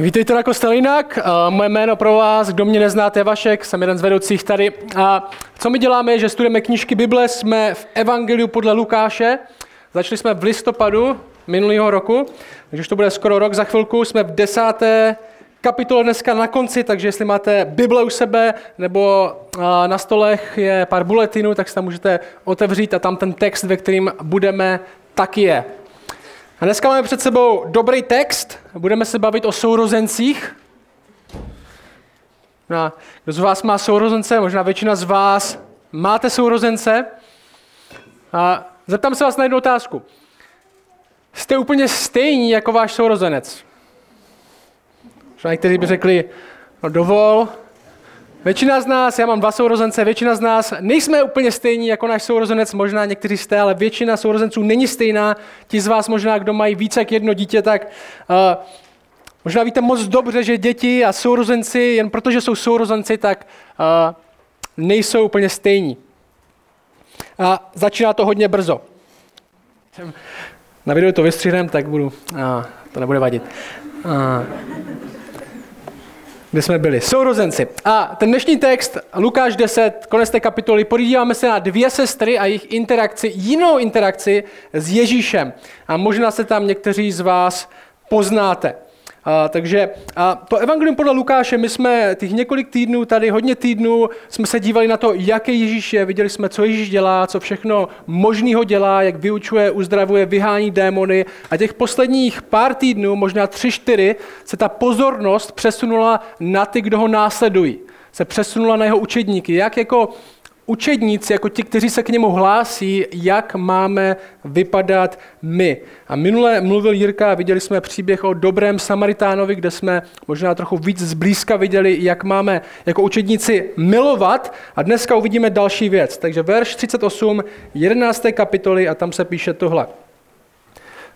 Vítejte na Kostelinak. Moje jméno pro vás, kdo mě neznáte, Vašek, jsem jeden z vedoucích tady. A co my děláme, je, že studujeme knížky Bible, jsme v Evangeliu podle Lukáše. Začali jsme v listopadu minulého roku, takže už to bude skoro rok za chvilku. Jsme v desáté kapitole dneska na konci, takže jestli máte Bible u sebe nebo na stolech je pár bulletinů, tak si tam můžete otevřít a tam ten text, ve kterým budeme, taky je. A dneska máme před sebou dobrý text, budeme se bavit o sourozencích. No, kdo z vás má sourozence? Možná většina z vás máte sourozence. A zeptám se vás na jednu otázku. Jste úplně stejní jako váš sourozenec? Možná někteří by řekli, no dovol, Většina z nás, já mám dva sourozence, většina z nás nejsme úplně stejní jako náš sourozenec, možná někteří jste, ale většina sourozenců není stejná. Ti z vás možná, kdo mají více jak jedno dítě, tak uh, možná víte moc dobře, že děti a sourozenci, jen protože jsou sourozenci, tak uh, nejsou úplně stejní. A začíná to hodně brzo. Na videu to vystřihnem, tak budu, uh, to nebude vadit. Uh, kde jsme byli. Sourozenci. A ten dnešní text, Lukáš 10, konec té kapitoly, podíváme se na dvě sestry a jejich interakci, jinou interakci s Ježíšem. A možná se tam někteří z vás poznáte. A, takže a to evangelium podle Lukáše, my jsme těch několik týdnů, tady hodně týdnů, jsme se dívali na to, jaký Ježíš je, viděli jsme, co Ježíš dělá, co všechno možného dělá, jak vyučuje, uzdravuje, vyhání démony. A těch posledních pár týdnů, možná tři, čtyři, se ta pozornost přesunula na ty, kdo ho následují. Se přesunula na jeho učedníky. Jak jako učedníci, jako ti, kteří se k němu hlásí, jak máme vypadat my. A minule mluvil Jirka viděli jsme příběh o dobrém Samaritánovi, kde jsme možná trochu víc zblízka viděli, jak máme jako učedníci milovat. A dneska uvidíme další věc. Takže verš 38, 11. kapitoly a tam se píše tohle.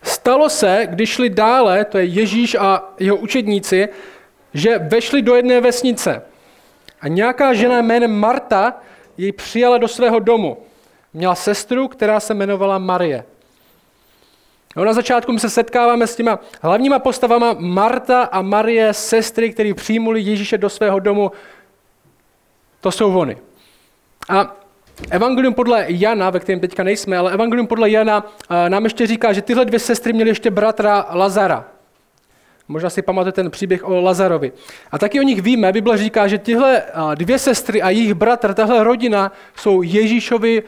Stalo se, když šli dále, to je Ježíš a jeho učedníci, že vešli do jedné vesnice. A nějaká žena jménem Marta jej přijala do svého domu. Měla sestru, která se jmenovala Marie. No, na začátku se setkáváme s těma hlavníma postavama Marta a Marie, sestry, které přijmuli Ježíše do svého domu. To jsou oni. A Evangelium podle Jana, ve kterém teďka nejsme, ale Evangelium podle Jana nám ještě říká, že tyhle dvě sestry měly ještě bratra Lazara. Možná si pamatujete ten příběh o Lazarovi. A taky o nich víme, Bible říká, že tyhle dvě sestry a jejich bratr, tahle rodina jsou Ježíšovi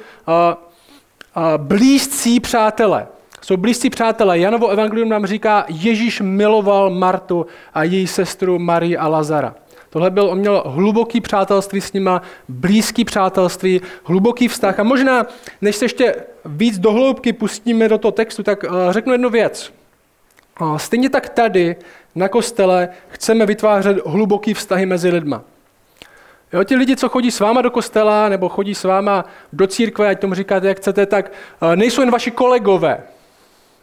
blízcí přátelé. Jsou blízcí přátelé. Janovo evangelium nám říká, Ježíš miloval Martu a její sestru Marii a Lazara. Tohle byl, on měl hluboký přátelství s nima, blízký přátelství, hluboký vztah. A možná, než se ještě víc dohloubky pustíme do toho textu, tak řeknu jednu věc. A stejně tak tady na kostele chceme vytvářet hluboký vztahy mezi lidma. Jo, ti lidi, co chodí s váma do kostela nebo chodí s váma do církve, ať tomu říkáte, jak chcete, tak eh, nejsou jen vaši kolegové.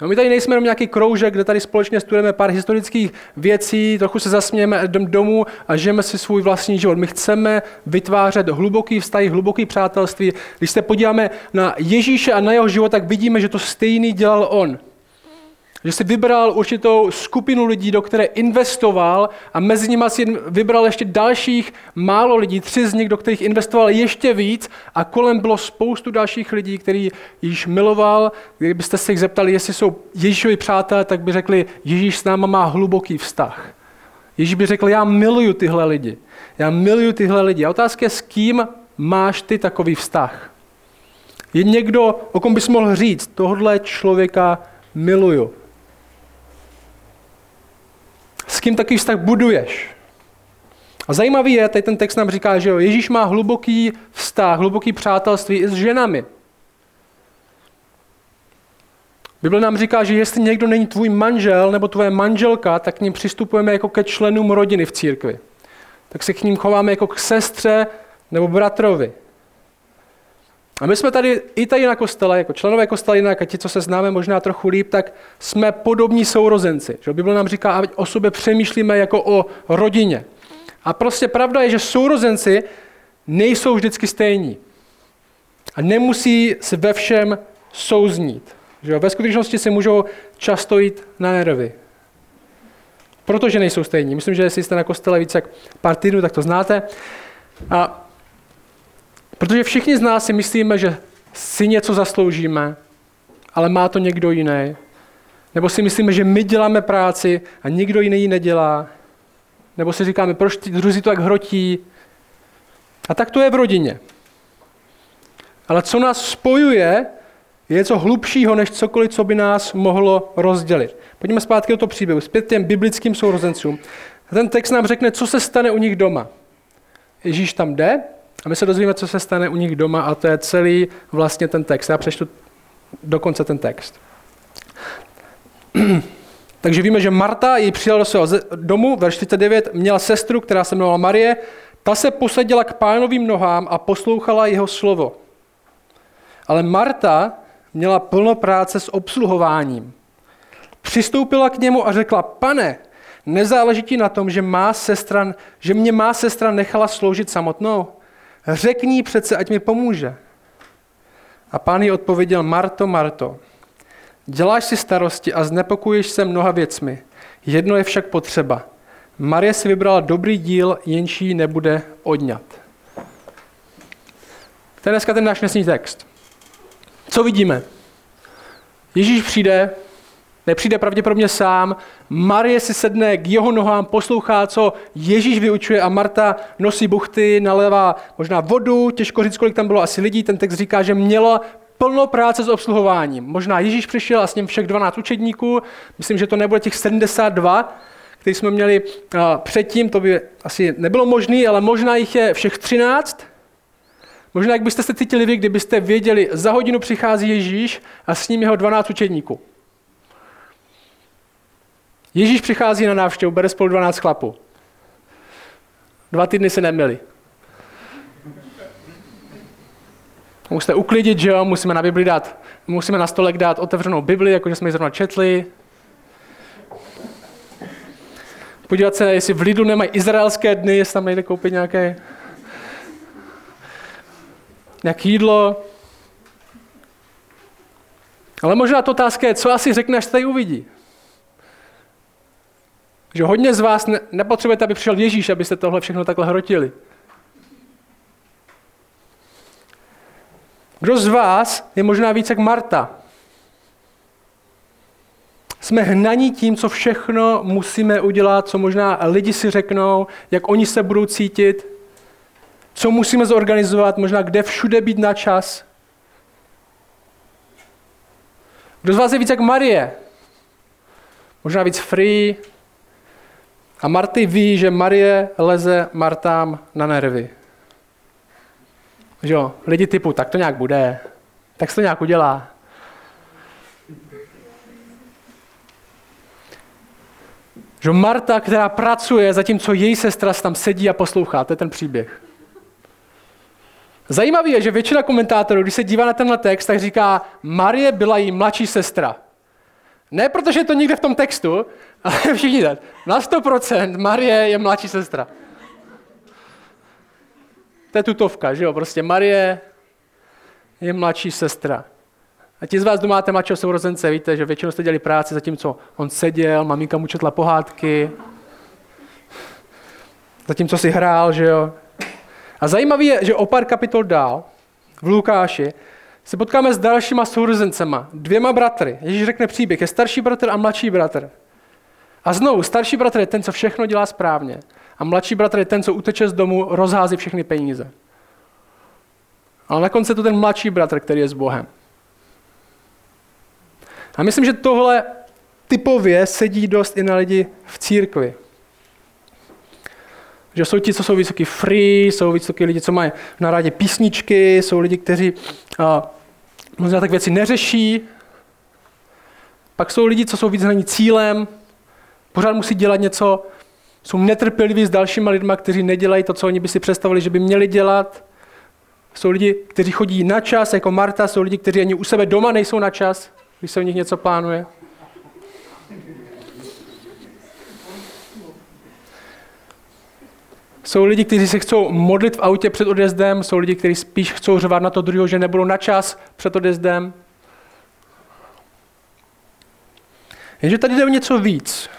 No, my tady nejsme jenom nějaký kroužek, kde tady společně studujeme pár historických věcí, trochu se zasmějeme domů a žijeme si svůj vlastní život. My chceme vytvářet hluboký vztah, hluboký přátelství. Když se podíváme na Ježíše a na jeho život, tak vidíme, že to stejný dělal on. Že si vybral určitou skupinu lidí, do které investoval a mezi nimi si vybral ještě dalších málo lidí, tři z nich, do kterých investoval ještě víc a kolem bylo spoustu dalších lidí, který již miloval. Kdybyste se jich zeptali, jestli jsou Ježíšovi přátelé, tak by řekli, Ježíš s náma má hluboký vztah. Ježíš by řekl, já miluju tyhle lidi. Já miluju tyhle lidi. A otázka je, s kým máš ty takový vztah? Je někdo, o kom bys mohl říct, tohle člověka miluju. S kým takový vztah buduješ? A zajímavý je, tady ten text nám říká, že Ježíš má hluboký vztah, hluboký přátelství i s ženami. Bible nám říká, že jestli někdo není tvůj manžel nebo tvoje manželka, tak k ním přistupujeme jako ke členům rodiny v církvi. Tak se k ním chováme jako k sestře nebo bratrovi. A my jsme tady i tady na kostele, jako členové kostela jinak, a ti, co se známe možná trochu líp, tak jsme podobní sourozenci. Že Bible nám říká, ať o sobě přemýšlíme jako o rodině. A prostě pravda je, že sourozenci nejsou vždycky stejní. A nemusí se ve všem souznít. Že Ve skutečnosti si můžou často jít na nervy. protože nejsou stejní. Myslím, že jestli jste na kostele více jak pár týdnů, tak to znáte. A protože všichni z nás si myslíme, že si něco zasloužíme, ale má to někdo jiný. Nebo si myslíme, že my děláme práci a nikdo jiný ji nedělá. Nebo si říkáme, proč ty druzí to tak hrotí. A tak to je v rodině. Ale co nás spojuje, je něco hlubšího, než cokoliv, co by nás mohlo rozdělit. Pojďme zpátky do toho příběhu, zpět těm biblickým sourozencům. Ten text nám řekne, co se stane u nich doma. Ježíš tam jde a my se dozvíme, co se stane u nich doma a to je celý vlastně ten text. Já přečtu dokonce ten text. Takže víme, že Marta ji přijala do svého domu, ve 49, měla sestru, která se jmenovala Marie, ta se posadila k pánovým nohám a poslouchala jeho slovo. Ale Marta měla plno práce s obsluhováním. Přistoupila k němu a řekla, pane, nezáleží ti na tom, že, má sestra, že mě má sestra nechala sloužit samotnou? Řekni přece, ať mi pomůže. A pán jí odpověděl, Marto, Marto, děláš si starosti a znepokuješ se mnoha věcmi. Jedno je však potřeba. Marie si vybrala dobrý díl, jenčí nebude odňat. To je dneska ten náš dnesní text. Co vidíme? Ježíš přijde, nepřijde pravděpodobně sám, Marie si sedne k jeho nohám, poslouchá, co Ježíš vyučuje a Marta nosí buchty, nalévá možná vodu, těžko říct, kolik tam bylo asi lidí, ten text říká, že měla plno práce s obsluhováním. Možná Ježíš přišel a s ním všech 12 učedníků, myslím, že to nebude těch 72, který jsme měli předtím, to by asi nebylo možné, ale možná jich je všech 13, Možná, jak byste se cítili vy, kdybyste věděli, za hodinu přichází Ježíš a s ním jeho 12 učedníků. Ježíš přichází na návštěvu, bere spolu 12 chlapů. Dva týdny se neměli. Musíte uklidit, že jo, musíme na Bibli dát, musíme na stolek dát otevřenou Bibli, jakože jsme ji zrovna četli. Podívat se, jestli v Lidlu nemají izraelské dny, jestli tam nejde koupit nějaké nějaké jídlo. Ale možná to otázka je, co asi řekne, až tady uvidí. Že hodně z vás ne, nepotřebujete, aby přišel Ježíš, abyste tohle všechno takhle hrotili. Kdo z vás je možná více jak Marta? Jsme hnaní tím, co všechno musíme udělat, co možná lidi si řeknou, jak oni se budou cítit co musíme zorganizovat, možná kde všude být na čas. Kdo z vás je víc jak Marie? Možná víc free. A Marty ví, že Marie leze Martám na nervy. Že jo, lidi typu, tak to nějak bude, tak se to nějak udělá. Že Marta, která pracuje, zatímco její sestra tam sedí a poslouchá, to je ten příběh. Zajímavé je, že většina komentátorů, když se dívá na tenhle text, tak říká, Marie byla jí mladší sestra. Ne protože je to někde v tom textu, ale všichni tak. Na 100% Marie je mladší sestra. To je tutovka, že jo? Prostě Marie je mladší sestra. A ti z vás, kdo máte mladšího sourozence, víte, že většinou jste dělali práci, zatímco on seděl, maminka mu četla pohádky, zatímco si hrál, že jo. A zajímavé je, že o pár kapitol dál, v Lukáši, se potkáme s dalšíma sourozencema, dvěma bratry. Ježíš řekne příběh, je starší bratr a mladší bratr. A znovu, starší bratr je ten, co všechno dělá správně. A mladší bratr je ten, co uteče z domu, rozhází všechny peníze. Ale na konci je to ten mladší bratr, který je s Bohem. A myslím, že tohle typově sedí dost i na lidi v církvi. Že jsou ti, co jsou vysoký free, jsou vysoký lidi, co mají na rádě písničky, jsou lidi, kteří možná tak věci neřeší. Pak jsou lidi, co jsou víc hnaní cílem, pořád musí dělat něco, jsou netrpěliví s dalšíma lidma, kteří nedělají to, co oni by si představili, že by měli dělat. Jsou lidi, kteří chodí na čas, jako Marta, jsou lidi, kteří ani u sebe doma nejsou na čas, když se u nich něco plánuje. Jsou lidi, kteří se chcou modlit v autě před odjezdem, jsou lidi, kteří spíš chcou řvat na to druhého, že nebudou na čas před odjezdem. Jenže tady jde o něco víc.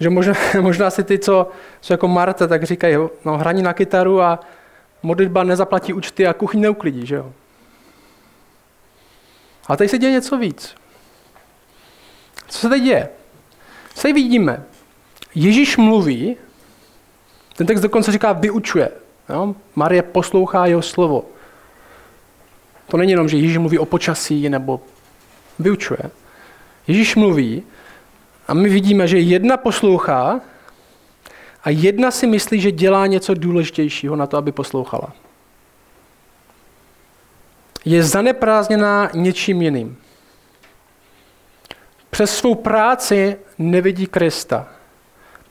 Že možná, možná si ty, co jsou jako Marta, tak říkají, no hraní na kytaru a modlitba nezaplatí účty a kuchyň neuklidí, že jo? A tady se děje něco víc. Co se teď děje? Co vidíme? Ježíš mluví, ten text dokonce říká vyučuje. Jo? Marie poslouchá jeho slovo. To není jenom, že Ježíš mluví o počasí nebo vyučuje. Ježíš mluví a my vidíme, že jedna poslouchá a jedna si myslí, že dělá něco důležitějšího na to, aby poslouchala. Je zaneprázdněná něčím jiným. Přes svou práci nevidí Krista.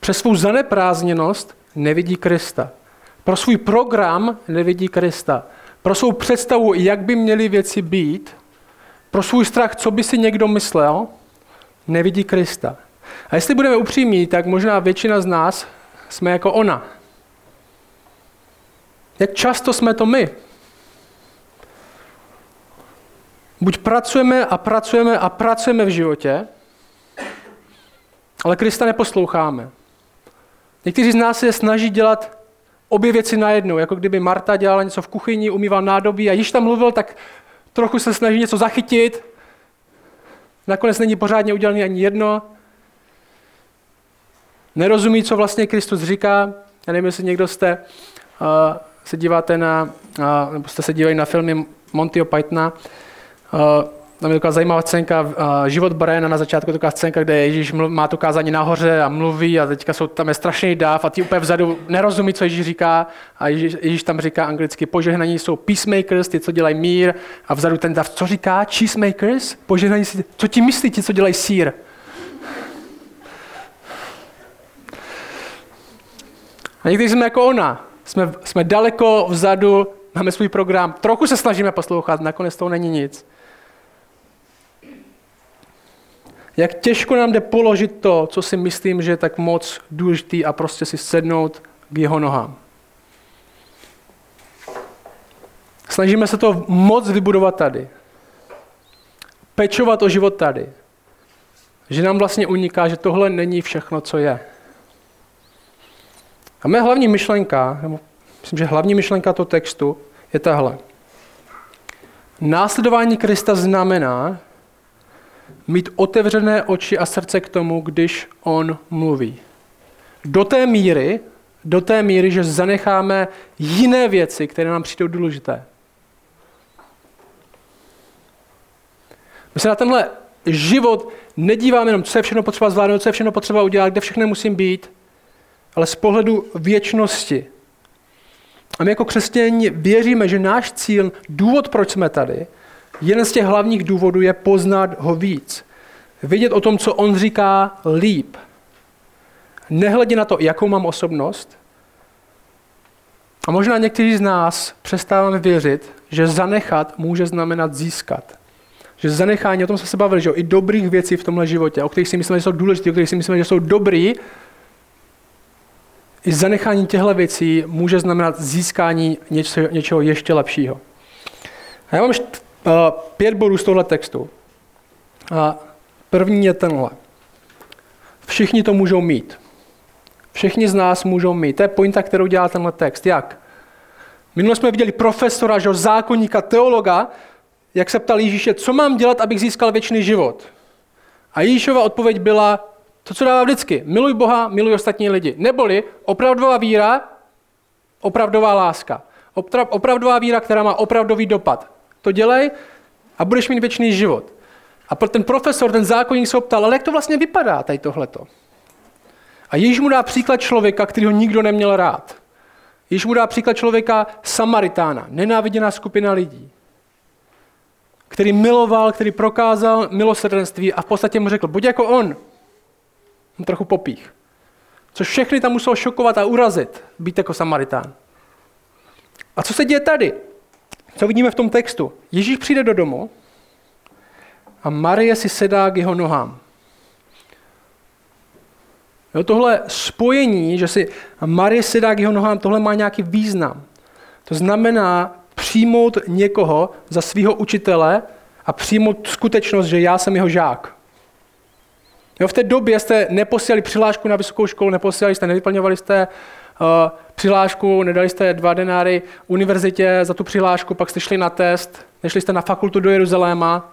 Přes svou zaneprázdněnost nevidí Krista. Pro svůj program nevidí Krista. Pro svou představu, jak by měly věci být, pro svůj strach, co by si někdo myslel, nevidí Krista. A jestli budeme upřímní, tak možná většina z nás jsme jako ona. Jak často jsme to my? Buď pracujeme a pracujeme a pracujeme v životě, ale Krista neposloucháme. Někteří z nás se snaží dělat obě věci najednou, jako kdyby Marta dělala něco v kuchyni, umýval nádobí a již tam mluvil, tak trochu se snaží něco zachytit. Nakonec není pořádně udělaný ani jedno. Nerozumí, co vlastně Kristus říká. Já nevím, jestli někdo jste uh, se díváte na, uh, nebo jste se dívali na filmy Montyho Pythona. Uh, tam je taková zajímavá scénka, život Briana na začátku, taková scénka, kde Ježíš má to kázání nahoře a mluví a teďka jsou, tam je strašný dáv a ty úplně vzadu nerozumí, co Ježíš říká a Ježíš, Ježíš tam říká anglicky, požehnaní jsou peacemakers, ty, co dělají mír a vzadu ten dáv, co říká? Cheesemakers? Požehnaní, co ti myslí, ti, co dělají sír? A někdy jsme jako ona. Jsme, jsme daleko vzadu, máme svůj program, trochu se snažíme poslouchat, nakonec toho není nic. Jak těžko nám jde položit to, co si myslím, že je tak moc důležitý a prostě si sednout k jeho nohám. Snažíme se to moc vybudovat tady. Pečovat o život tady. Že nám vlastně uniká, že tohle není všechno, co je. A mé hlavní myšlenka, myslím, že hlavní myšlenka toho textu je tahle. Následování Krista znamená mít otevřené oči a srdce k tomu, když on mluví. Do té míry, do té míry, že zanecháme jiné věci, které nám přijdou důležité. My se na tenhle život nedíváme jenom, co je všechno potřeba zvládnout, co je všechno potřeba udělat, kde všechno musím být, ale z pohledu věčnosti. A my jako křesťani věříme, že náš cíl, důvod, proč jsme tady, jeden z těch hlavních důvodů je poznat ho víc. Vědět o tom, co on říká líp. Nehledě na to, jakou mám osobnost. A možná někteří z nás přestáváme věřit, že zanechat může znamenat získat. Že zanechání, o tom jsme se bavili, že i dobrých věcí v tomhle životě, o kterých si myslíme, že jsou důležité, o kterých si myslíme, že jsou dobrý, i zanechání těchto věcí může znamenat získání něčeho, něčeho ještě lepšího. A já mám št, pět bodů z tohle textu. A první je tenhle. Všichni to můžou mít. Všichni z nás můžou mít. To je pointa, kterou dělá tenhle text. Jak? Minule jsme viděli profesora, že zákonníka, teologa, jak se ptal Ježíše, co mám dělat, abych získal věčný život. A Ježíšova odpověď byla, to, co dává vždycky. Miluj Boha, miluj ostatní lidi. Neboli opravdová víra, opravdová láska. Opra- opravdová víra, která má opravdový dopad. To dělej a budeš mít věčný život. A pro ten profesor, ten zákonník se optal, ale jak to vlastně vypadá, tady tohleto? A Ježíš mu dá příklad člověka, který ho nikdo neměl rád. Ježíš mu dá příklad člověka Samaritána, nenáviděná skupina lidí, který miloval, který prokázal milosrdenství a v podstatě mu řekl, buď jako on, trochu popích. Což všechny tam muselo šokovat a urazit, být jako Samaritán. A co se děje tady? Co vidíme v tom textu? Ježíš přijde do domu a Marie si sedá k jeho nohám. Jo, tohle spojení, že si Marie sedá k jeho nohám, tohle má nějaký význam. To znamená přijmout někoho za svého učitele a přijmout skutečnost, že já jsem jeho žák. Jo, v té době jste neposílali přihlášku na vysokou školu, neposílali jste, nevyplňovali jste uh, přihlášku, nedali jste dva denáry univerzitě za tu přihlášku, pak jste šli na test, nešli jste na fakultu do Jeruzaléma,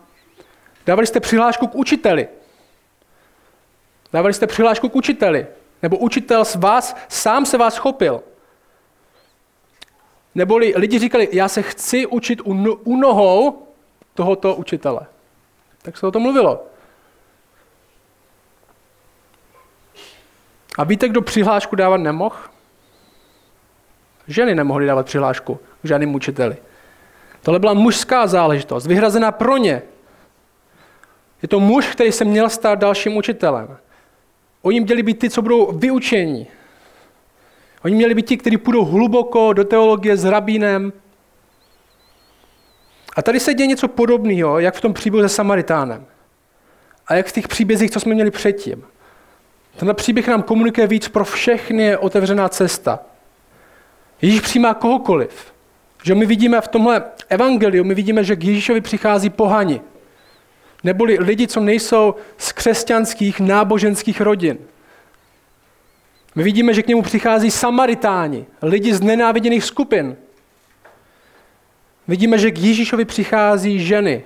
dávali jste přihlášku k učiteli. Dávali jste přihlášku k učiteli. Nebo učitel z vás, sám se vás chopil. Neboli lidi říkali, já se chci učit u, no, u nohou tohoto učitele. Tak se o tom mluvilo. A víte, kdo přihlášku dávat nemohl? Ženy nemohly dávat přihlášku k žádným učiteli. Tohle byla mužská záležitost, vyhrazená pro ně. Je to muž, který se měl stát dalším učitelem. Oni měli být ty, co budou vyučení. Oni měli být ti, kteří půjdou hluboko do teologie s rabínem. A tady se děje něco podobného, jak v tom příběhu se Samaritánem. A jak v těch příbězích, co jsme měli předtím. Tenhle příběh nám komunikuje víc pro všechny je otevřená cesta. Ježíš přijímá kohokoliv. Že my vidíme v tomhle evangeliu, my vidíme, že k Ježíšovi přichází pohani. Neboli lidi, co nejsou z křesťanských náboženských rodin. My vidíme, že k němu přichází Samaritáni, lidi z nenáviděných skupin. Vidíme, že k Ježíšovi přichází ženy.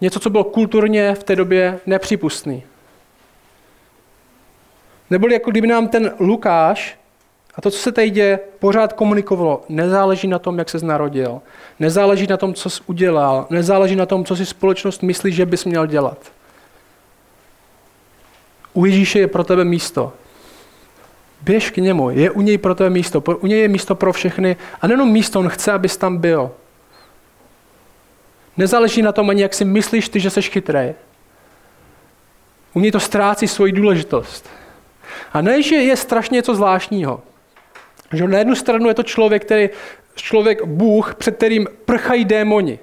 Něco, co bylo kulturně v té době nepřípustné. Neboli jako kdyby nám ten Lukáš a to, co se tady děje, pořád komunikovalo. Nezáleží na tom, jak se narodil. Nezáleží na tom, co jsi udělal. Nezáleží na tom, co si společnost myslí, že bys měl dělat. U Ježíše je pro tebe místo. Běž k němu, je u něj pro tebe místo. U něj je místo pro všechny. A nejenom místo, on chce, abys tam byl. Nezáleží na tom ani, jak si myslíš ty, že jsi chytrý. U něj to ztrácí svoji důležitost. A ne, že je strašně něco zvláštního. Že na jednu stranu je to člověk, který, člověk Bůh, před kterým prchají démoni.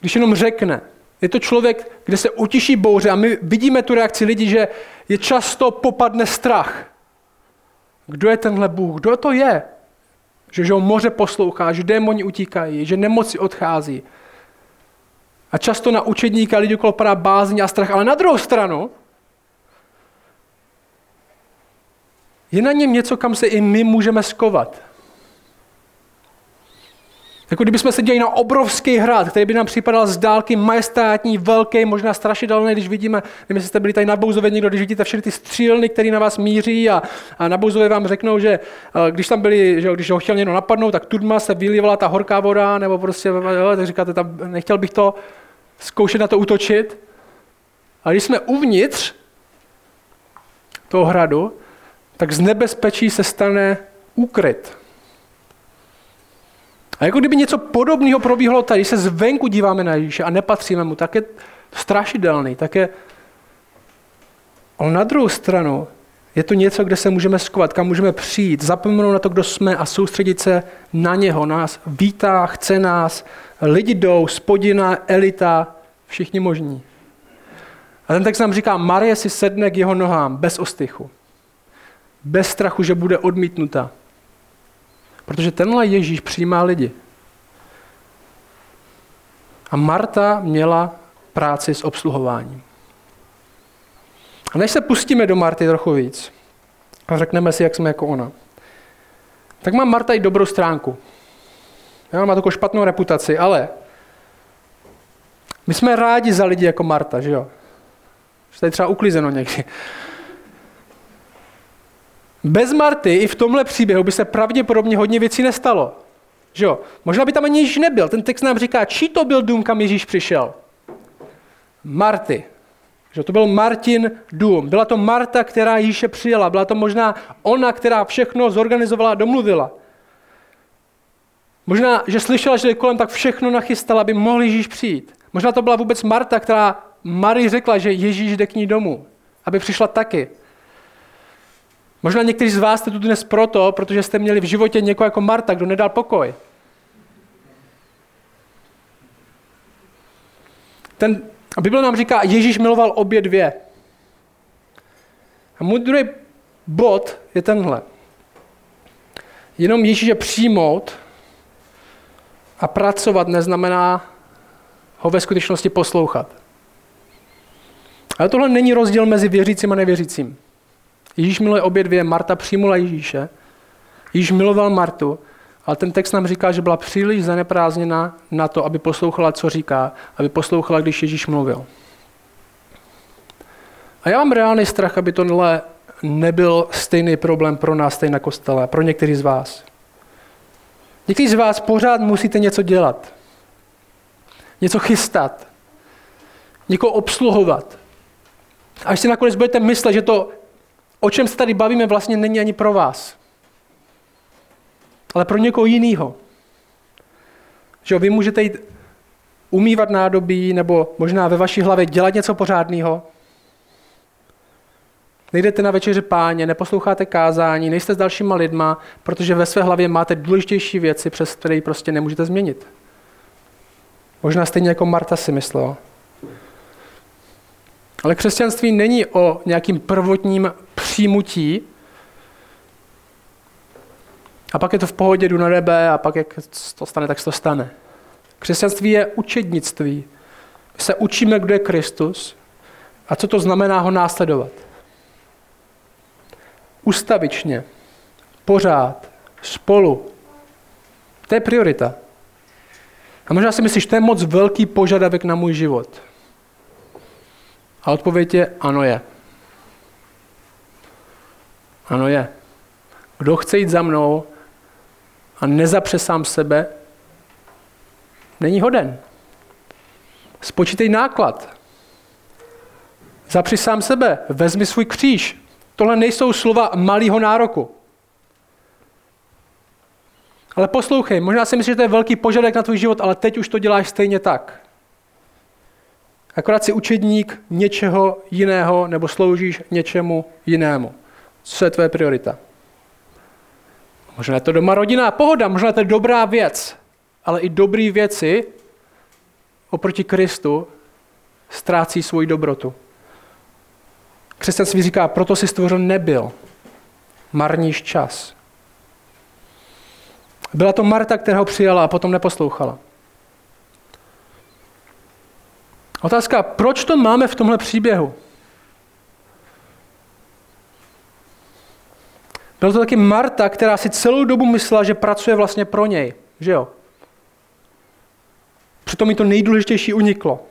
Když jenom řekne, je to člověk, kde se utiší bouře a my vidíme tu reakci lidí, že je často popadne strach. Kdo je tenhle Bůh? Kdo to je? Že, že ho moře poslouchá, že démoni utíkají, že nemoci odchází. A často na učedníka lidi okolo padá bázní a strach. Ale na druhou stranu, Je na něm něco, kam se i my můžeme skovat. Jako kdybychom se dělali na obrovský hrad, který by nám připadal z dálky majestátní, velký, možná strašidelný, když vidíme, nevím, jestli jste byli tady na Bouzově někdo, když vidíte všechny ty střílny, které na vás míří a, a na Bouzově vám řeknou, že když tam byli, že když ho chtěl někdo napadnout, tak tudma se vylívala ta horká voda, nebo prostě, jo, tak říkáte, tam, nechtěl bych to zkoušet na to útočit. A když jsme uvnitř toho hradu, tak z nebezpečí se stane úkryt. A jako kdyby něco podobného probíhalo tady, když se zvenku díváme na Ježíše a nepatříme mu, tak je strašidelný, tak je... Ale na druhou stranu je to něco, kde se můžeme skovat, kam můžeme přijít, zapomenout na to, kdo jsme a soustředit se na něho. Nás vítá, chce nás, lidi jdou, spodina, elita, všichni možní. A ten text nám říká, Marie si sedne k jeho nohám bez ostychu bez strachu, že bude odmítnuta. Protože tenhle Ježíš přijímá lidi. A Marta měla práci s obsluhováním. A než se pustíme do Marty trochu víc a řekneme si, jak jsme jako ona, tak má Marta i dobrou stránku. Já má takovou špatnou reputaci, ale my jsme rádi za lidi jako Marta, že jo? Že tady třeba uklizeno někdy. Bez Marty i v tomhle příběhu by se pravděpodobně hodně věcí nestalo. Že jo? Možná by tam ani Ježíš nebyl. Ten text nám říká, čí to byl dům, kam Ježíš přišel. Marty. Že to byl Martin dům. Byla to Marta, která Ježíše přijela. Byla to možná ona, která všechno zorganizovala a domluvila. Možná, že slyšela, že kolem tak všechno nachystala, aby mohl Ježíš přijít. Možná to byla vůbec Marta, která Marii řekla, že Ježíš jde k ní domů, aby přišla taky. Možná někteří z vás jste tu dnes proto, protože jste měli v životě někoho jako Marta, kdo nedal pokoj. Ten, Bible nám říká, Ježíš miloval obě dvě. A můj druhý bod je tenhle. Jenom Ježíše přijmout a pracovat neznamená ho ve skutečnosti poslouchat. Ale tohle není rozdíl mezi věřícím a nevěřícím. Ježíš miluje obě dvě, Marta přijmula Ježíše, Ježíš miloval Martu, ale ten text nám říká, že byla příliš zaneprázdněna na to, aby poslouchala, co říká, aby poslouchala, když Ježíš mluvil. A já mám reálný strach, aby tohle nebyl stejný problém pro nás, stejně na kostele, pro některý z vás. Někteří z vás pořád musíte něco dělat. Něco chystat. Někoho obsluhovat. Až si nakonec budete myslet, že to, o čem se tady bavíme, vlastně není ani pro vás. Ale pro někoho jiného. Že vy můžete jít umývat nádobí, nebo možná ve vaší hlavě dělat něco pořádného, Nejdete na večeři páně, neposloucháte kázání, nejste s dalšíma lidma, protože ve své hlavě máte důležitější věci, přes které prostě nemůžete změnit. Možná stejně jako Marta si myslela. Ale křesťanství není o nějakým prvotním přijmutí, a pak je to v pohodě, jdu na nebe a pak jak to stane, tak to stane. Křesťanství je učednictví. My se učíme, kdo je Kristus a co to znamená ho následovat ustavičně, pořád, spolu. To je priorita. A možná si myslíš, to je moc velký požadavek na můj život. A odpověď je, ano je. Ano je. Kdo chce jít za mnou a nezapře sám sebe, není hoden. Spočítej náklad. Zapři sám sebe, vezmi svůj kříž, Tohle nejsou slova malého nároku. Ale poslouchej, možná si myslíš, že to je velký požadavek na tvůj život, ale teď už to děláš stejně tak. Akorát si učedník něčeho jiného nebo sloužíš něčemu jinému. Co je tvoje priorita? Možná je to doma rodina, pohoda, možná je to dobrá věc, ale i dobré věci oproti Kristu ztrácí svoji dobrotu. Křesťanství říká, proto si stvořil nebyl. Marníš čas. Byla to Marta, která ho přijala a potom neposlouchala. Otázka, proč to máme v tomhle příběhu? Byla to taky Marta, která si celou dobu myslela, že pracuje vlastně pro něj. Že jo? Přitom mi to nejdůležitější uniklo.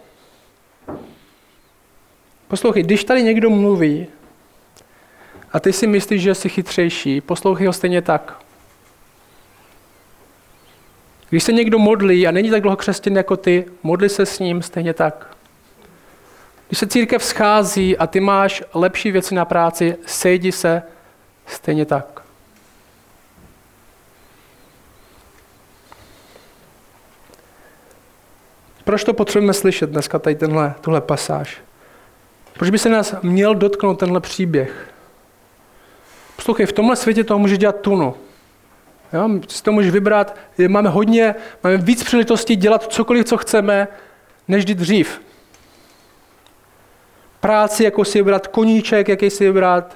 Poslouchej, když tady někdo mluví a ty si myslíš, že jsi chytřejší, poslouchej ho stejně tak. Když se někdo modlí a není tak dlouho křesťan jako ty, modli se s ním stejně tak. Když se církev schází a ty máš lepší věci na práci, sejdi se stejně tak. Proč to potřebujeme slyšet dneska, tady tenhle, tuhle pasáž? Proč by se nás měl dotknout tenhle příběh? Poslouchej, v tomhle světě toho můžeš dělat tunu. Jo? Si to můžeš vybrat. Máme hodně, máme víc příležitostí dělat cokoliv, co chceme, než dřív. Práci, jako si vybrat, koníček, jaký si vybrat.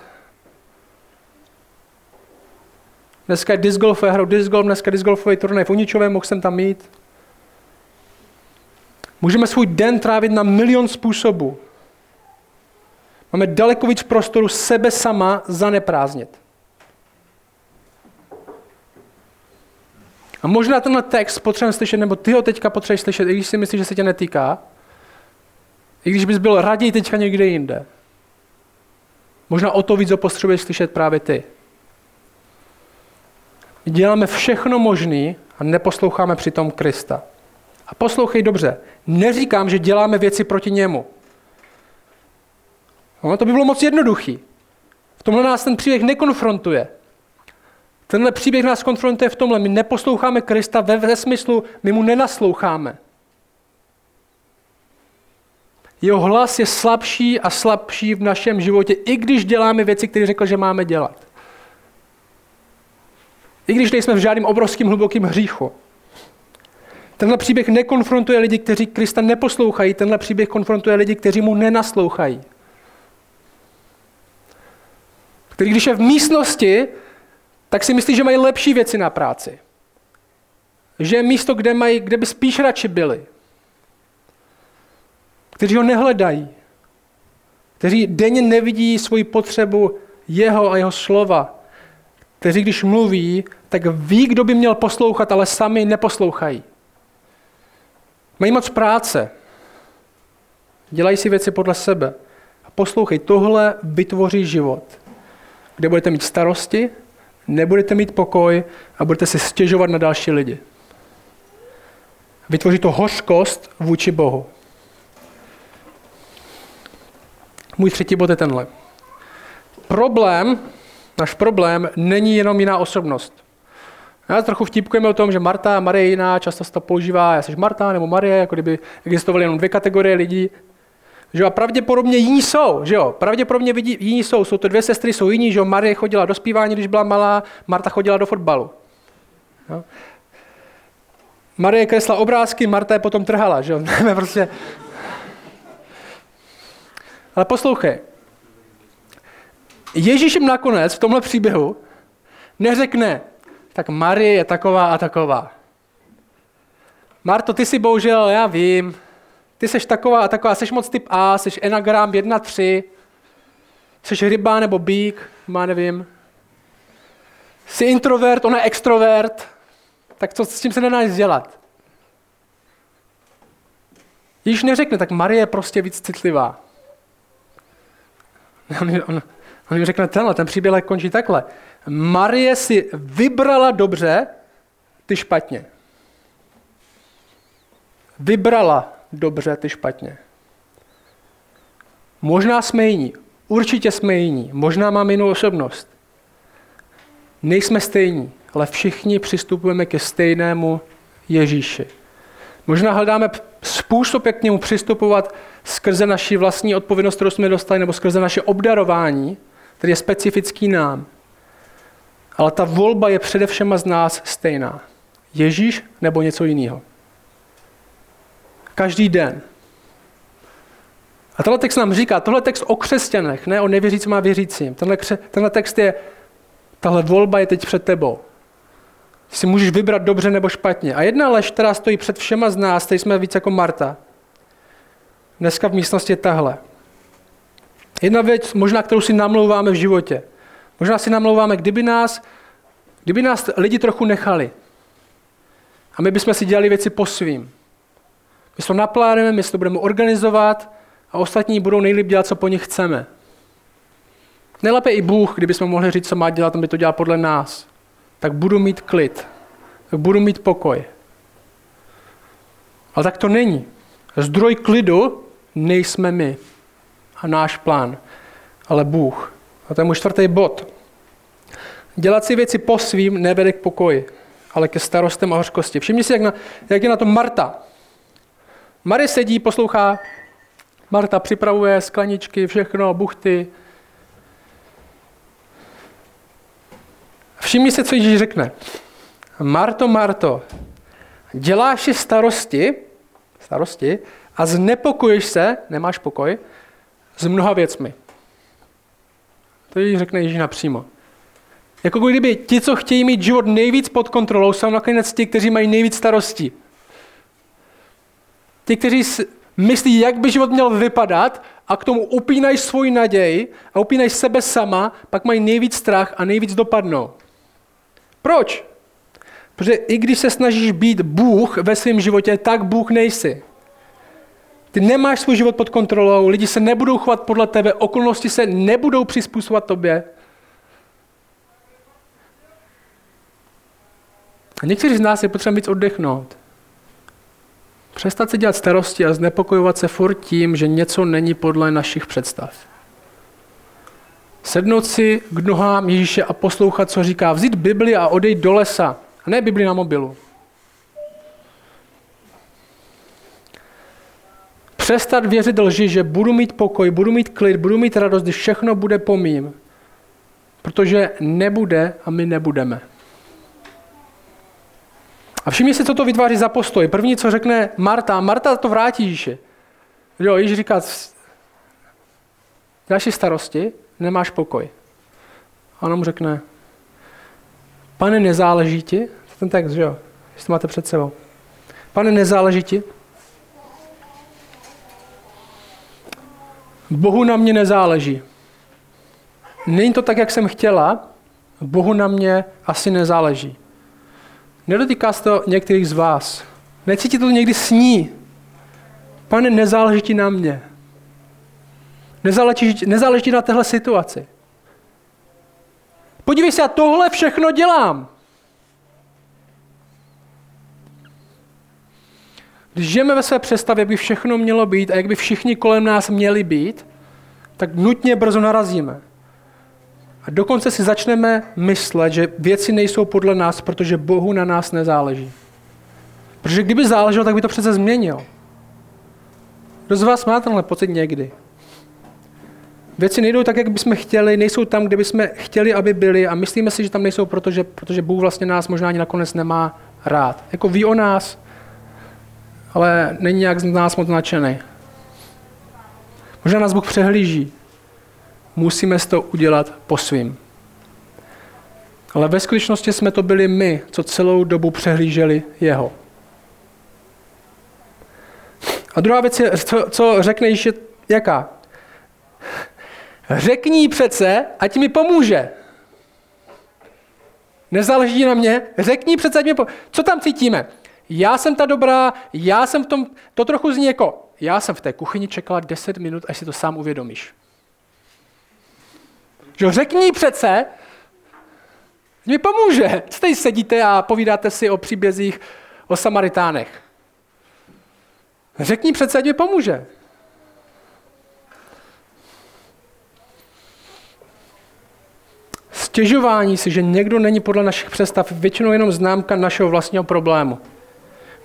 Dneska je disc golf, já hraju disc golf, dneska disc golfový turnaj v Uničovém, mohl jsem tam mít. Můžeme svůj den trávit na milion způsobů. Máme daleko víc prostoru sebe sama zaneprázdnit. A možná tenhle text potřebujeme slyšet, nebo ty ho teďka potřebuješ slyšet, i když si myslíš, že se tě netýká, i když bys byl raději teďka někde jinde. Možná o to víc ho potřebuješ slyšet právě ty. Děláme všechno možné a neposloucháme přitom Krista. A poslouchej dobře, neříkám, že děláme věci proti němu. No, to by bylo moc jednoduchý. V tomhle nás ten příběh nekonfrontuje. Tenhle příběh nás konfrontuje v tomhle. My neposloucháme Krista ve, ve smyslu, my mu nenasloucháme. Jeho hlas je slabší a slabší v našem životě, i když děláme věci, které řekl, že máme dělat. I když nejsme v žádným obrovským hlubokým hříchu. Tenhle příběh nekonfrontuje lidi, kteří Krista neposlouchají, tenhle příběh konfrontuje lidi, kteří mu nenaslouchají. který když je v místnosti, tak si myslí, že mají lepší věci na práci. Že je místo, kde, mají, kde by spíš radši byli. Kteří ho nehledají. kteří denně nevidí svoji potřebu jeho a jeho slova, kteří když mluví, tak ví, kdo by měl poslouchat, ale sami neposlouchají. Mají moc práce. Dělají si věci podle sebe. A poslouchej, tohle vytvoří život, kde budete mít starosti, nebudete mít pokoj a budete si stěžovat na další lidi. Vytvoří to hořkost vůči Bohu. Můj třetí bod je tenhle. Problém, náš problém, není jenom jiná osobnost. Já trochu vtipkujeme o tom, že Marta a Marie jiná, často se to používá, já jsi Marta nebo Marie, jako kdyby existovaly jenom dvě kategorie lidí. Že jo? A pravděpodobně jiní jsou, že jo? Pravděpodobně vidí, jiní jsou, jsou to dvě sestry, jsou jiní, že jo? Marie chodila do zpívání, když byla malá, Marta chodila do fotbalu. Jo? Marie kresla obrázky, Marta je potom trhala, že jo? prostě... Ale poslouchej. Ježíš jim nakonec v tomhle příběhu neřekne, tak Marie je taková a taková. Marto, ty si bohužel, já vím, ty seš taková a taková, seš moc typ A, seš enagram 1, 3, seš ryba nebo bík, má nevím. Jsi introvert, ona je extrovert, tak co s tím se nedá nic dělat? Již neřekne, tak Marie je prostě víc citlivá. On, on, on jim řekne tenhle, ten příběh končí takhle. Marie si vybrala dobře, ty špatně. Vybrala dobře, ty špatně. Možná jsme jiní, určitě jsme jiní, možná mám jinou osobnost. Nejsme stejní, ale všichni přistupujeme ke stejnému Ježíši. Možná hledáme způsob, jak k němu přistupovat skrze naši vlastní odpovědnost, kterou jsme dostali, nebo skrze naše obdarování, který je specifický nám. Ale ta volba je především z nás stejná. Ježíš nebo něco jiného. Každý den. A tenhle text nám říká, tohle text o křesťanech, ne o nevěřícím a věřícím. Tenhle, tenhle text je, tahle volba je teď před tebou. Si můžeš vybrat dobře nebo špatně. A jedna lež, která stojí před všema z nás, tady jsme víc jako Marta, dneska v místnosti je tahle. Jedna věc, možná kterou si namlouváme v životě. Možná si namlouváme, kdyby nás, kdyby nás lidi trochu nechali. A my bychom si dělali věci po svým. My to naplánujeme, my to budeme organizovat a ostatní budou nejlíp dělat, co po nich chceme. Nejlépe i Bůh, kdybychom mohli říct, co má dělat, aby to dělal podle nás. Tak budu mít klid. Tak budu mít pokoj. Ale tak to není. Zdroj klidu nejsme my a náš plán, ale Bůh. A to je můj čtvrtý bod. Dělat si věci po svým nevede k pokoji, ale ke starostem a hořkosti. Všimni si, jak, na, jak je na tom Marta. Marie sedí, poslouchá, Marta připravuje skleničky, všechno, buchty. Všimni se, co Ježíš řekne. Marto, Marto, děláš si starosti, starosti a znepokoješ se, nemáš pokoj, s mnoha věcmi. To Ježíš řekne Ježíš napřímo. Jako kdyby ti, co chtějí mít život nejvíc pod kontrolou, jsou nakonec ti, kteří mají nejvíc starostí. Ti, kteří myslí, jak by život měl vypadat a k tomu upínají svůj naději a upínají sebe sama, pak mají nejvíc strach a nejvíc dopadnou. Proč? Protože i když se snažíš být Bůh ve svém životě, tak Bůh nejsi. Ty nemáš svůj život pod kontrolou, lidi se nebudou chovat podle tebe, okolnosti se nebudou přizpůsobovat tobě. A někteří z nás je potřeba víc oddechnout. Přestat si dělat starosti a znepokojovat se furt tím, že něco není podle našich představ. Sednout si k nohám Ježíše a poslouchat, co říká. Vzít Bibli a odejít do lesa. A ne Bibli na mobilu. Přestat věřit lži, že budu mít pokoj, budu mít klid, budu mít radost, když všechno bude po mým. Protože nebude a my nebudeme. A všimni si, co to vytváří za postoj. První, co řekne Marta, Marta to vrátí Ježíši. Jo, Ježíš říká, děláš si starosti, nemáš pokoj. A on mu řekne, pane, nezáleží ti, ten text, že jo, jestli to máte před sebou. Pane, nezáleží ti? Bohu na mě nezáleží. Není to tak, jak jsem chtěla, Bohu na mě asi nezáleží. Nedotýká se to některých z vás. Necítíte to někdy sní. Pane, nezáleží ti na mě. Nezáleží, nezáleží na téhle situaci. Podívej se, já tohle všechno dělám. Když žijeme ve své představě, jak by všechno mělo být a jak by všichni kolem nás měli být, tak nutně brzo narazíme. A dokonce si začneme myslet, že věci nejsou podle nás, protože Bohu na nás nezáleží. Protože kdyby záleželo, tak by to přece změnil. Kdo z vás má tenhle pocit někdy? Věci nejdou tak, jak bychom chtěli, nejsou tam, kde bychom chtěli, aby byly a myslíme si, že tam nejsou, protože, protože Bůh vlastně nás možná ani nakonec nemá rád. Jako ví o nás, ale není nějak z nás moc značený. Možná nás Bůh přehlíží. Musíme to udělat po svým. Ale ve skutečnosti jsme to byli my, co celou dobu přehlíželi jeho. A druhá věc je, co, co řekneš, je jaká? Řekni přece, ať mi pomůže. Nezáleží na mě, řekni přece, ať mi pomůže. Co tam cítíme? Já jsem ta dobrá, já jsem v tom, to trochu zní jako, já jsem v té kuchyni čekala 10 minut, až si to sám uvědomíš. Že řekni přece, mi pomůže. Tady sedíte a povídáte si o příbězích o Samaritánech? Řekni přece, ať mi pomůže. Stěžování si, že někdo není podle našich představ, většinou jenom známka našeho vlastního problému,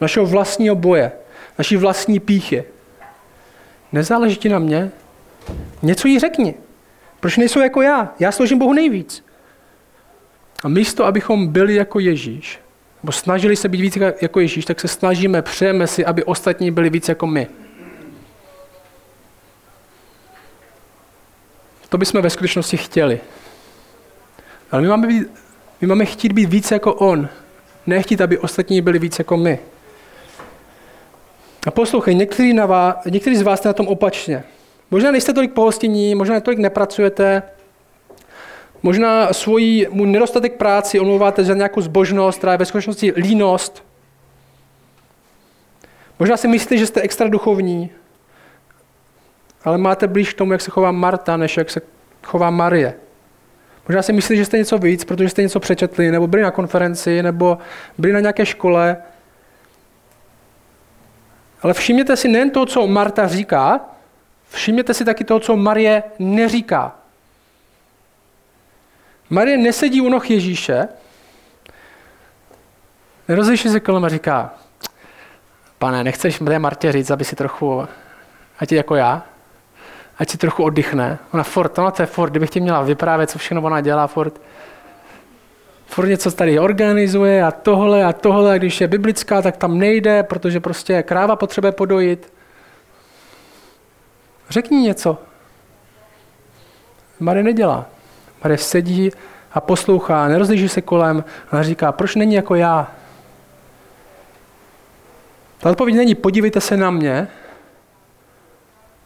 našeho vlastního boje, naší vlastní píchy. Nezáleží ti na mě? Něco jí řekni. Proč nejsou jako já? Já složím Bohu nejvíc. A místo, abychom byli jako Ježíš, nebo snažili se být víc jako Ježíš, tak se snažíme, přejeme si, aby ostatní byli víc jako my. To bychom ve skutečnosti chtěli. Ale my máme, být, my máme chtít být víc jako On. Nechtít, aby ostatní byli víc jako my. A poslouchej, někteří, na vás, někteří z vás jste na tom opačně. Možná nejste tolik pohostinní, možná tolik nepracujete, možná svoji mu nedostatek práci omlouváte za nějakou zbožnost, která je ve skutečnosti línost. Možná si myslíte, že jste extra duchovní, ale máte blíž k tomu, jak se chová Marta, než jak se chová Marie. Možná si myslíte, že jste něco víc, protože jste něco přečetli, nebo byli na konferenci, nebo byli na nějaké škole. Ale všimněte si nejen to, co Marta říká, Všimněte si taky toho, co Marie neříká. Marie nesedí u noh Ježíše, nerozliší se kolem a říká, pane, nechceš mě Martě říct, aby si trochu, ať je jako já, ať si trochu oddychne. Ona furt, ona to je furt, kdybych ti měla vyprávět, co všechno ona dělá, furt, furt něco tady organizuje a tohle a tohle, a když je biblická, tak tam nejde, protože prostě kráva potřebuje podojit. Řekni něco. Marie nedělá. Marie sedí a poslouchá, nerozlíží se kolem a říká, proč není jako já? Ta odpověď není, podívejte se na mě,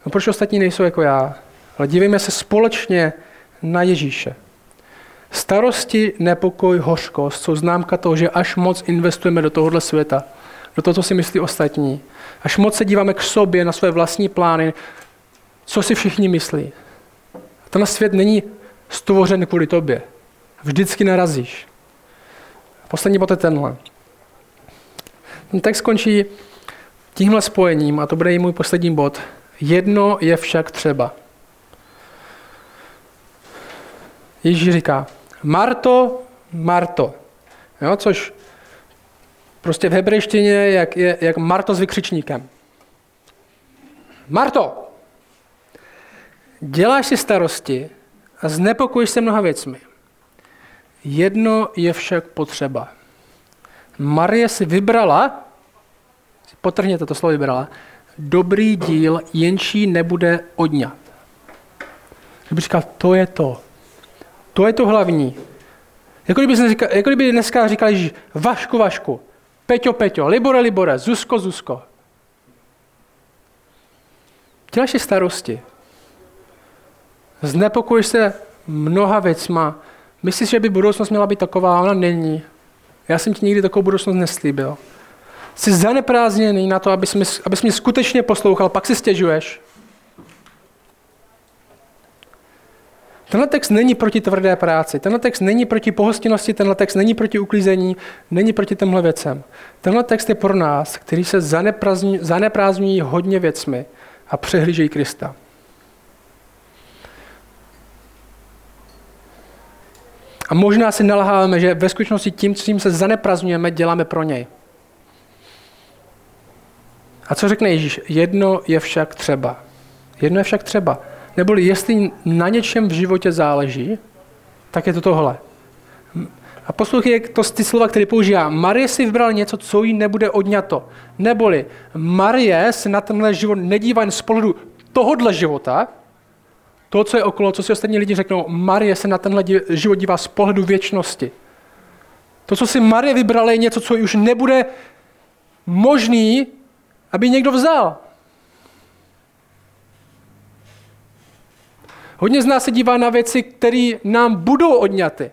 no proč ostatní nejsou jako já, ale dívejme se společně na Ježíše. Starosti, nepokoj, hořkost jsou známka toho, že až moc investujeme do tohohle světa, do toho, co si myslí ostatní. Až moc se díváme k sobě, na své vlastní plány, co si všichni myslí. Ten svět není stvořen kvůli tobě. Vždycky narazíš. Poslední bod je tenhle. Ten text skončí tímhle spojením, a to bude i můj poslední bod. Jedno je však třeba. Ježíš říká, Marto, Marto. Jo, což prostě v hebrejštině jak, je, jak Marto s vykřičníkem. Marto, Děláš si starosti a znepokojíš se mnoha věcmi. Jedno je však potřeba. Marie si vybrala, potrhněte to slovo vybrala, dobrý díl, jenčí nebude odňat. Kdyby říkal, to je to. To je to hlavní. Jako kdyby, říkal, jako kdyby dneska říkali, že Vašku, Vašku, Peťo, Peťo, Libore, Libore, Zuzko, Zuzko. Děláš si starosti. Znepokojuješ se mnoha věcma. Myslíš, že by budoucnost měla být taková, ona není. Já jsem ti nikdy takovou budoucnost neslíbil. Jsi zaneprázdněný na to, abys mě, abys mě skutečně poslouchal, pak si stěžuješ. Tenhle text není proti tvrdé práci, tenhle text není proti pohostinnosti, tenhle text není proti uklízení, není proti těmhle věcem. Tenhle text je pro nás, který se zaneprázdňují hodně věcmi a přehlížejí Krista. A možná si nalháváme, že ve skutečnosti tím, čím se zaneprazňujeme, děláme pro něj. A co řekne Ježíš? Jedno je však třeba. Jedno je však třeba. Neboli jestli na něčem v životě záleží, tak je to tohle. A poslouchej to ty slova, které používá. Marie si vybrala něco, co jí nebude odňato. Neboli Marie se na tenhle život nedívá jen z pohledu tohohle života, to, co je okolo, co si ostatní lidi řeknou, Marie se na tenhle život dívá z pohledu věčnosti. To, co si Marie vybrala, je něco, co už nebude možný, aby někdo vzal. Hodně z nás se dívá na věci, které nám budou odňaty.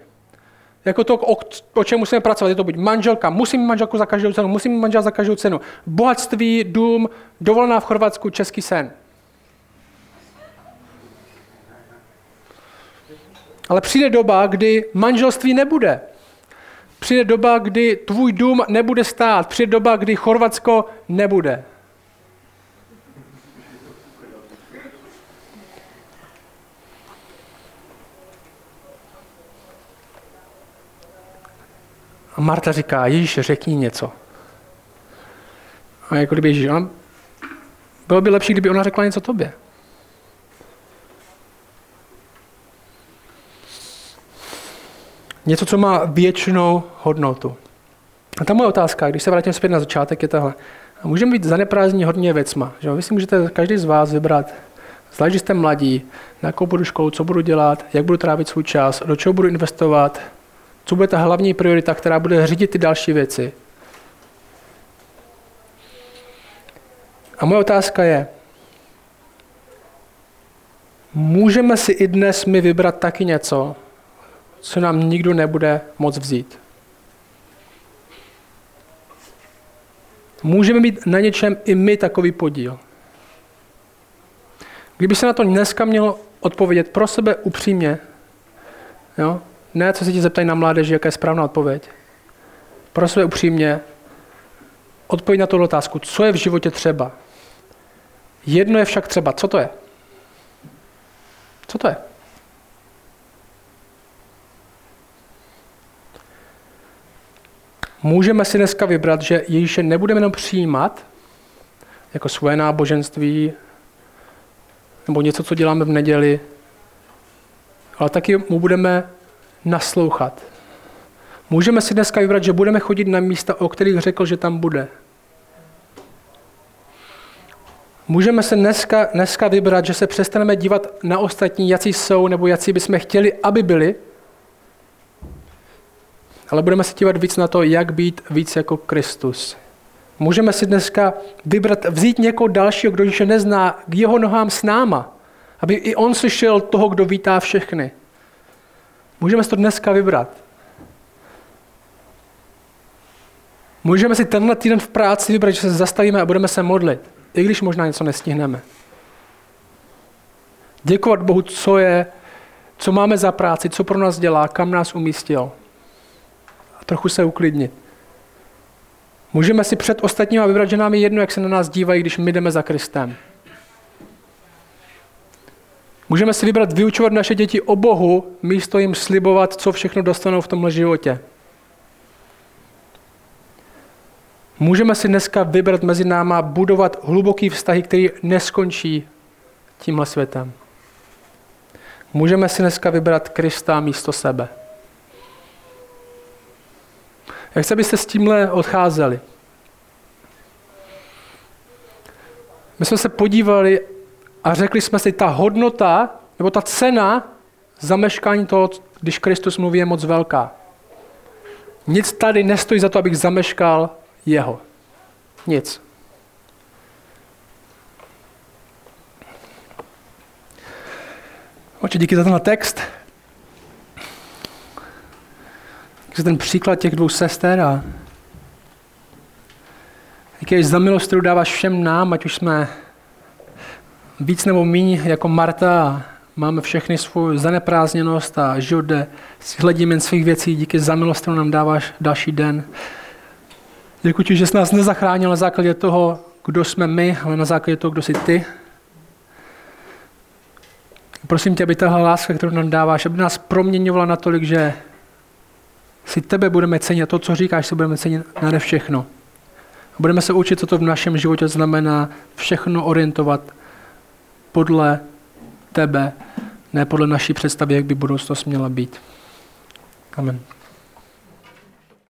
Jako to, o, o čem musíme pracovat. Je to buď manželka, musím mít manželku za každou cenu, musím mít manžel za každou cenu. Bohatství, dům, dovolená v Chorvatsku, český sen. Ale přijde doba, kdy manželství nebude. Přijde doba, kdy tvůj dům nebude stát. Přijde doba, kdy Chorvatsko nebude. A Marta říká, Ježíš, řekni něco. A jako kdyby Ježíš, bylo by lepší, kdyby ona řekla něco tobě. Něco, co má věčnou hodnotu. A ta moje otázka, když se vrátím zpět na začátek, je tahle. Můžeme být zaneprázdní hodně věcma. Že? Vy si můžete každý z vás vybrat, zvlášť, jste mladí, na jakou budu školu, co budu dělat, jak budu trávit svůj čas, do čeho budu investovat, co bude ta hlavní priorita, která bude řídit ty další věci. A moje otázka je, můžeme si i dnes my vybrat taky něco, co nám nikdo nebude moc vzít. Můžeme mít na něčem i my takový podíl. Kdyby se na to dneska mělo odpovědět pro sebe upřímně, jo? Ne co se ti zeptají na mládeži, jaká je správná odpověď, pro sebe upřímně, odpověď na tuto otázku, co je v životě třeba. Jedno je však třeba. Co to je? Co to je? Můžeme si dneska vybrat, že Ježíše nebudeme jenom přijímat jako svoje náboženství nebo něco, co děláme v neděli, ale taky mu budeme naslouchat. Můžeme si dneska vybrat, že budeme chodit na místa, o kterých řekl, že tam bude. Můžeme se dneska, dneska vybrat, že se přestaneme dívat na ostatní, jaký jsou, nebo jaký bychom chtěli, aby byli, ale budeme se dívat víc na to, jak být víc jako Kristus. Můžeme si dneska vybrat, vzít někoho dalšího, kdo ještě nezná, k jeho nohám s náma, aby i on slyšel toho, kdo vítá všechny. Můžeme si to dneska vybrat. Můžeme si tenhle týden v práci vybrat, že se zastavíme a budeme se modlit, i když možná něco nestihneme. Děkovat Bohu, co je, co máme za práci, co pro nás dělá, kam nás umístil trochu se uklidnit. Můžeme si před ostatníma vybrat, že nám je jedno, jak se na nás dívají, když my jdeme za Kristem. Můžeme si vybrat vyučovat naše děti o Bohu, místo jim slibovat, co všechno dostanou v tomhle životě. Můžeme si dneska vybrat mezi náma budovat hluboký vztahy, který neskončí tímhle světem. Můžeme si dneska vybrat Krista místo sebe. Jak chci, abyste s tímhle odcházeli. My jsme se podívali a řekli jsme si, ta hodnota nebo ta cena zameškání toho, když Kristus mluví, je moc velká. Nic tady nestojí za to, abych zameškal jeho. Nic. Oče, díky za tenhle text. Díky za ten příklad těch dvou sester a díky za milost, kterou dáváš všem nám, ať už jsme víc nebo míň jako Marta máme všechny svou zaneprázdněnost a život, kde si hledíme jen svých věcí. Díky za milost, kterou nám dáváš další den. Děkuji ti, že jsi nás nezachránil na základě toho, kdo jsme my, ale na základě toho, kdo jsi ty. Prosím tě, aby tahle láska, kterou nám dáváš, aby nás proměňovala natolik, že si tebe budeme cenit, to, co říkáš, si budeme cenit na všechno. Budeme se učit, co to v našem životě znamená všechno orientovat podle tebe, ne podle naší představy, jak by budoucnost měla být. Amen.